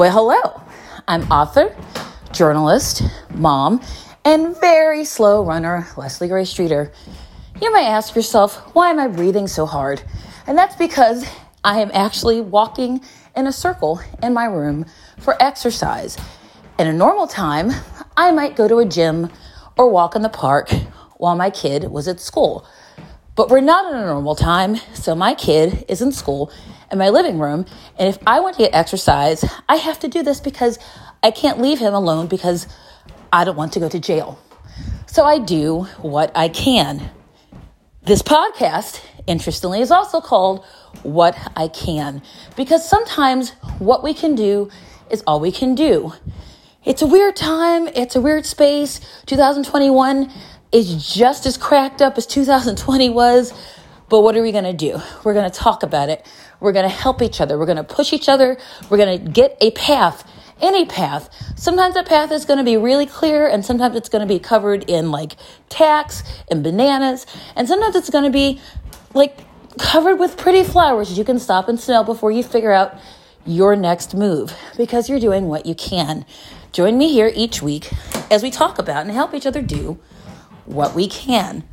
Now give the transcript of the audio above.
Well, hello. I'm author, journalist, mom, and very slow runner, Leslie Gray Streeter. You may ask yourself, why am I breathing so hard? And that's because I am actually walking in a circle in my room for exercise. In a normal time, I might go to a gym or walk in the park while my kid was at school. But we're not in a normal time, so my kid is in school in my living room. And if I want to get exercise, I have to do this because I can't leave him alone because I don't want to go to jail. So I do what I can. This podcast, interestingly, is also called What I Can because sometimes what we can do is all we can do. It's a weird time, it's a weird space. 2021 is just as cracked up as 2020 was. But what are we going to do? We're going to talk about it. We're going to help each other. We're going to push each other. We're going to get a path, any path. Sometimes that path is going to be really clear, and sometimes it's going to be covered in like tacks and bananas, and sometimes it's going to be like covered with pretty flowers you can stop and smell before you figure out your next move because you're doing what you can. Join me here each week as we talk about and help each other do what we can.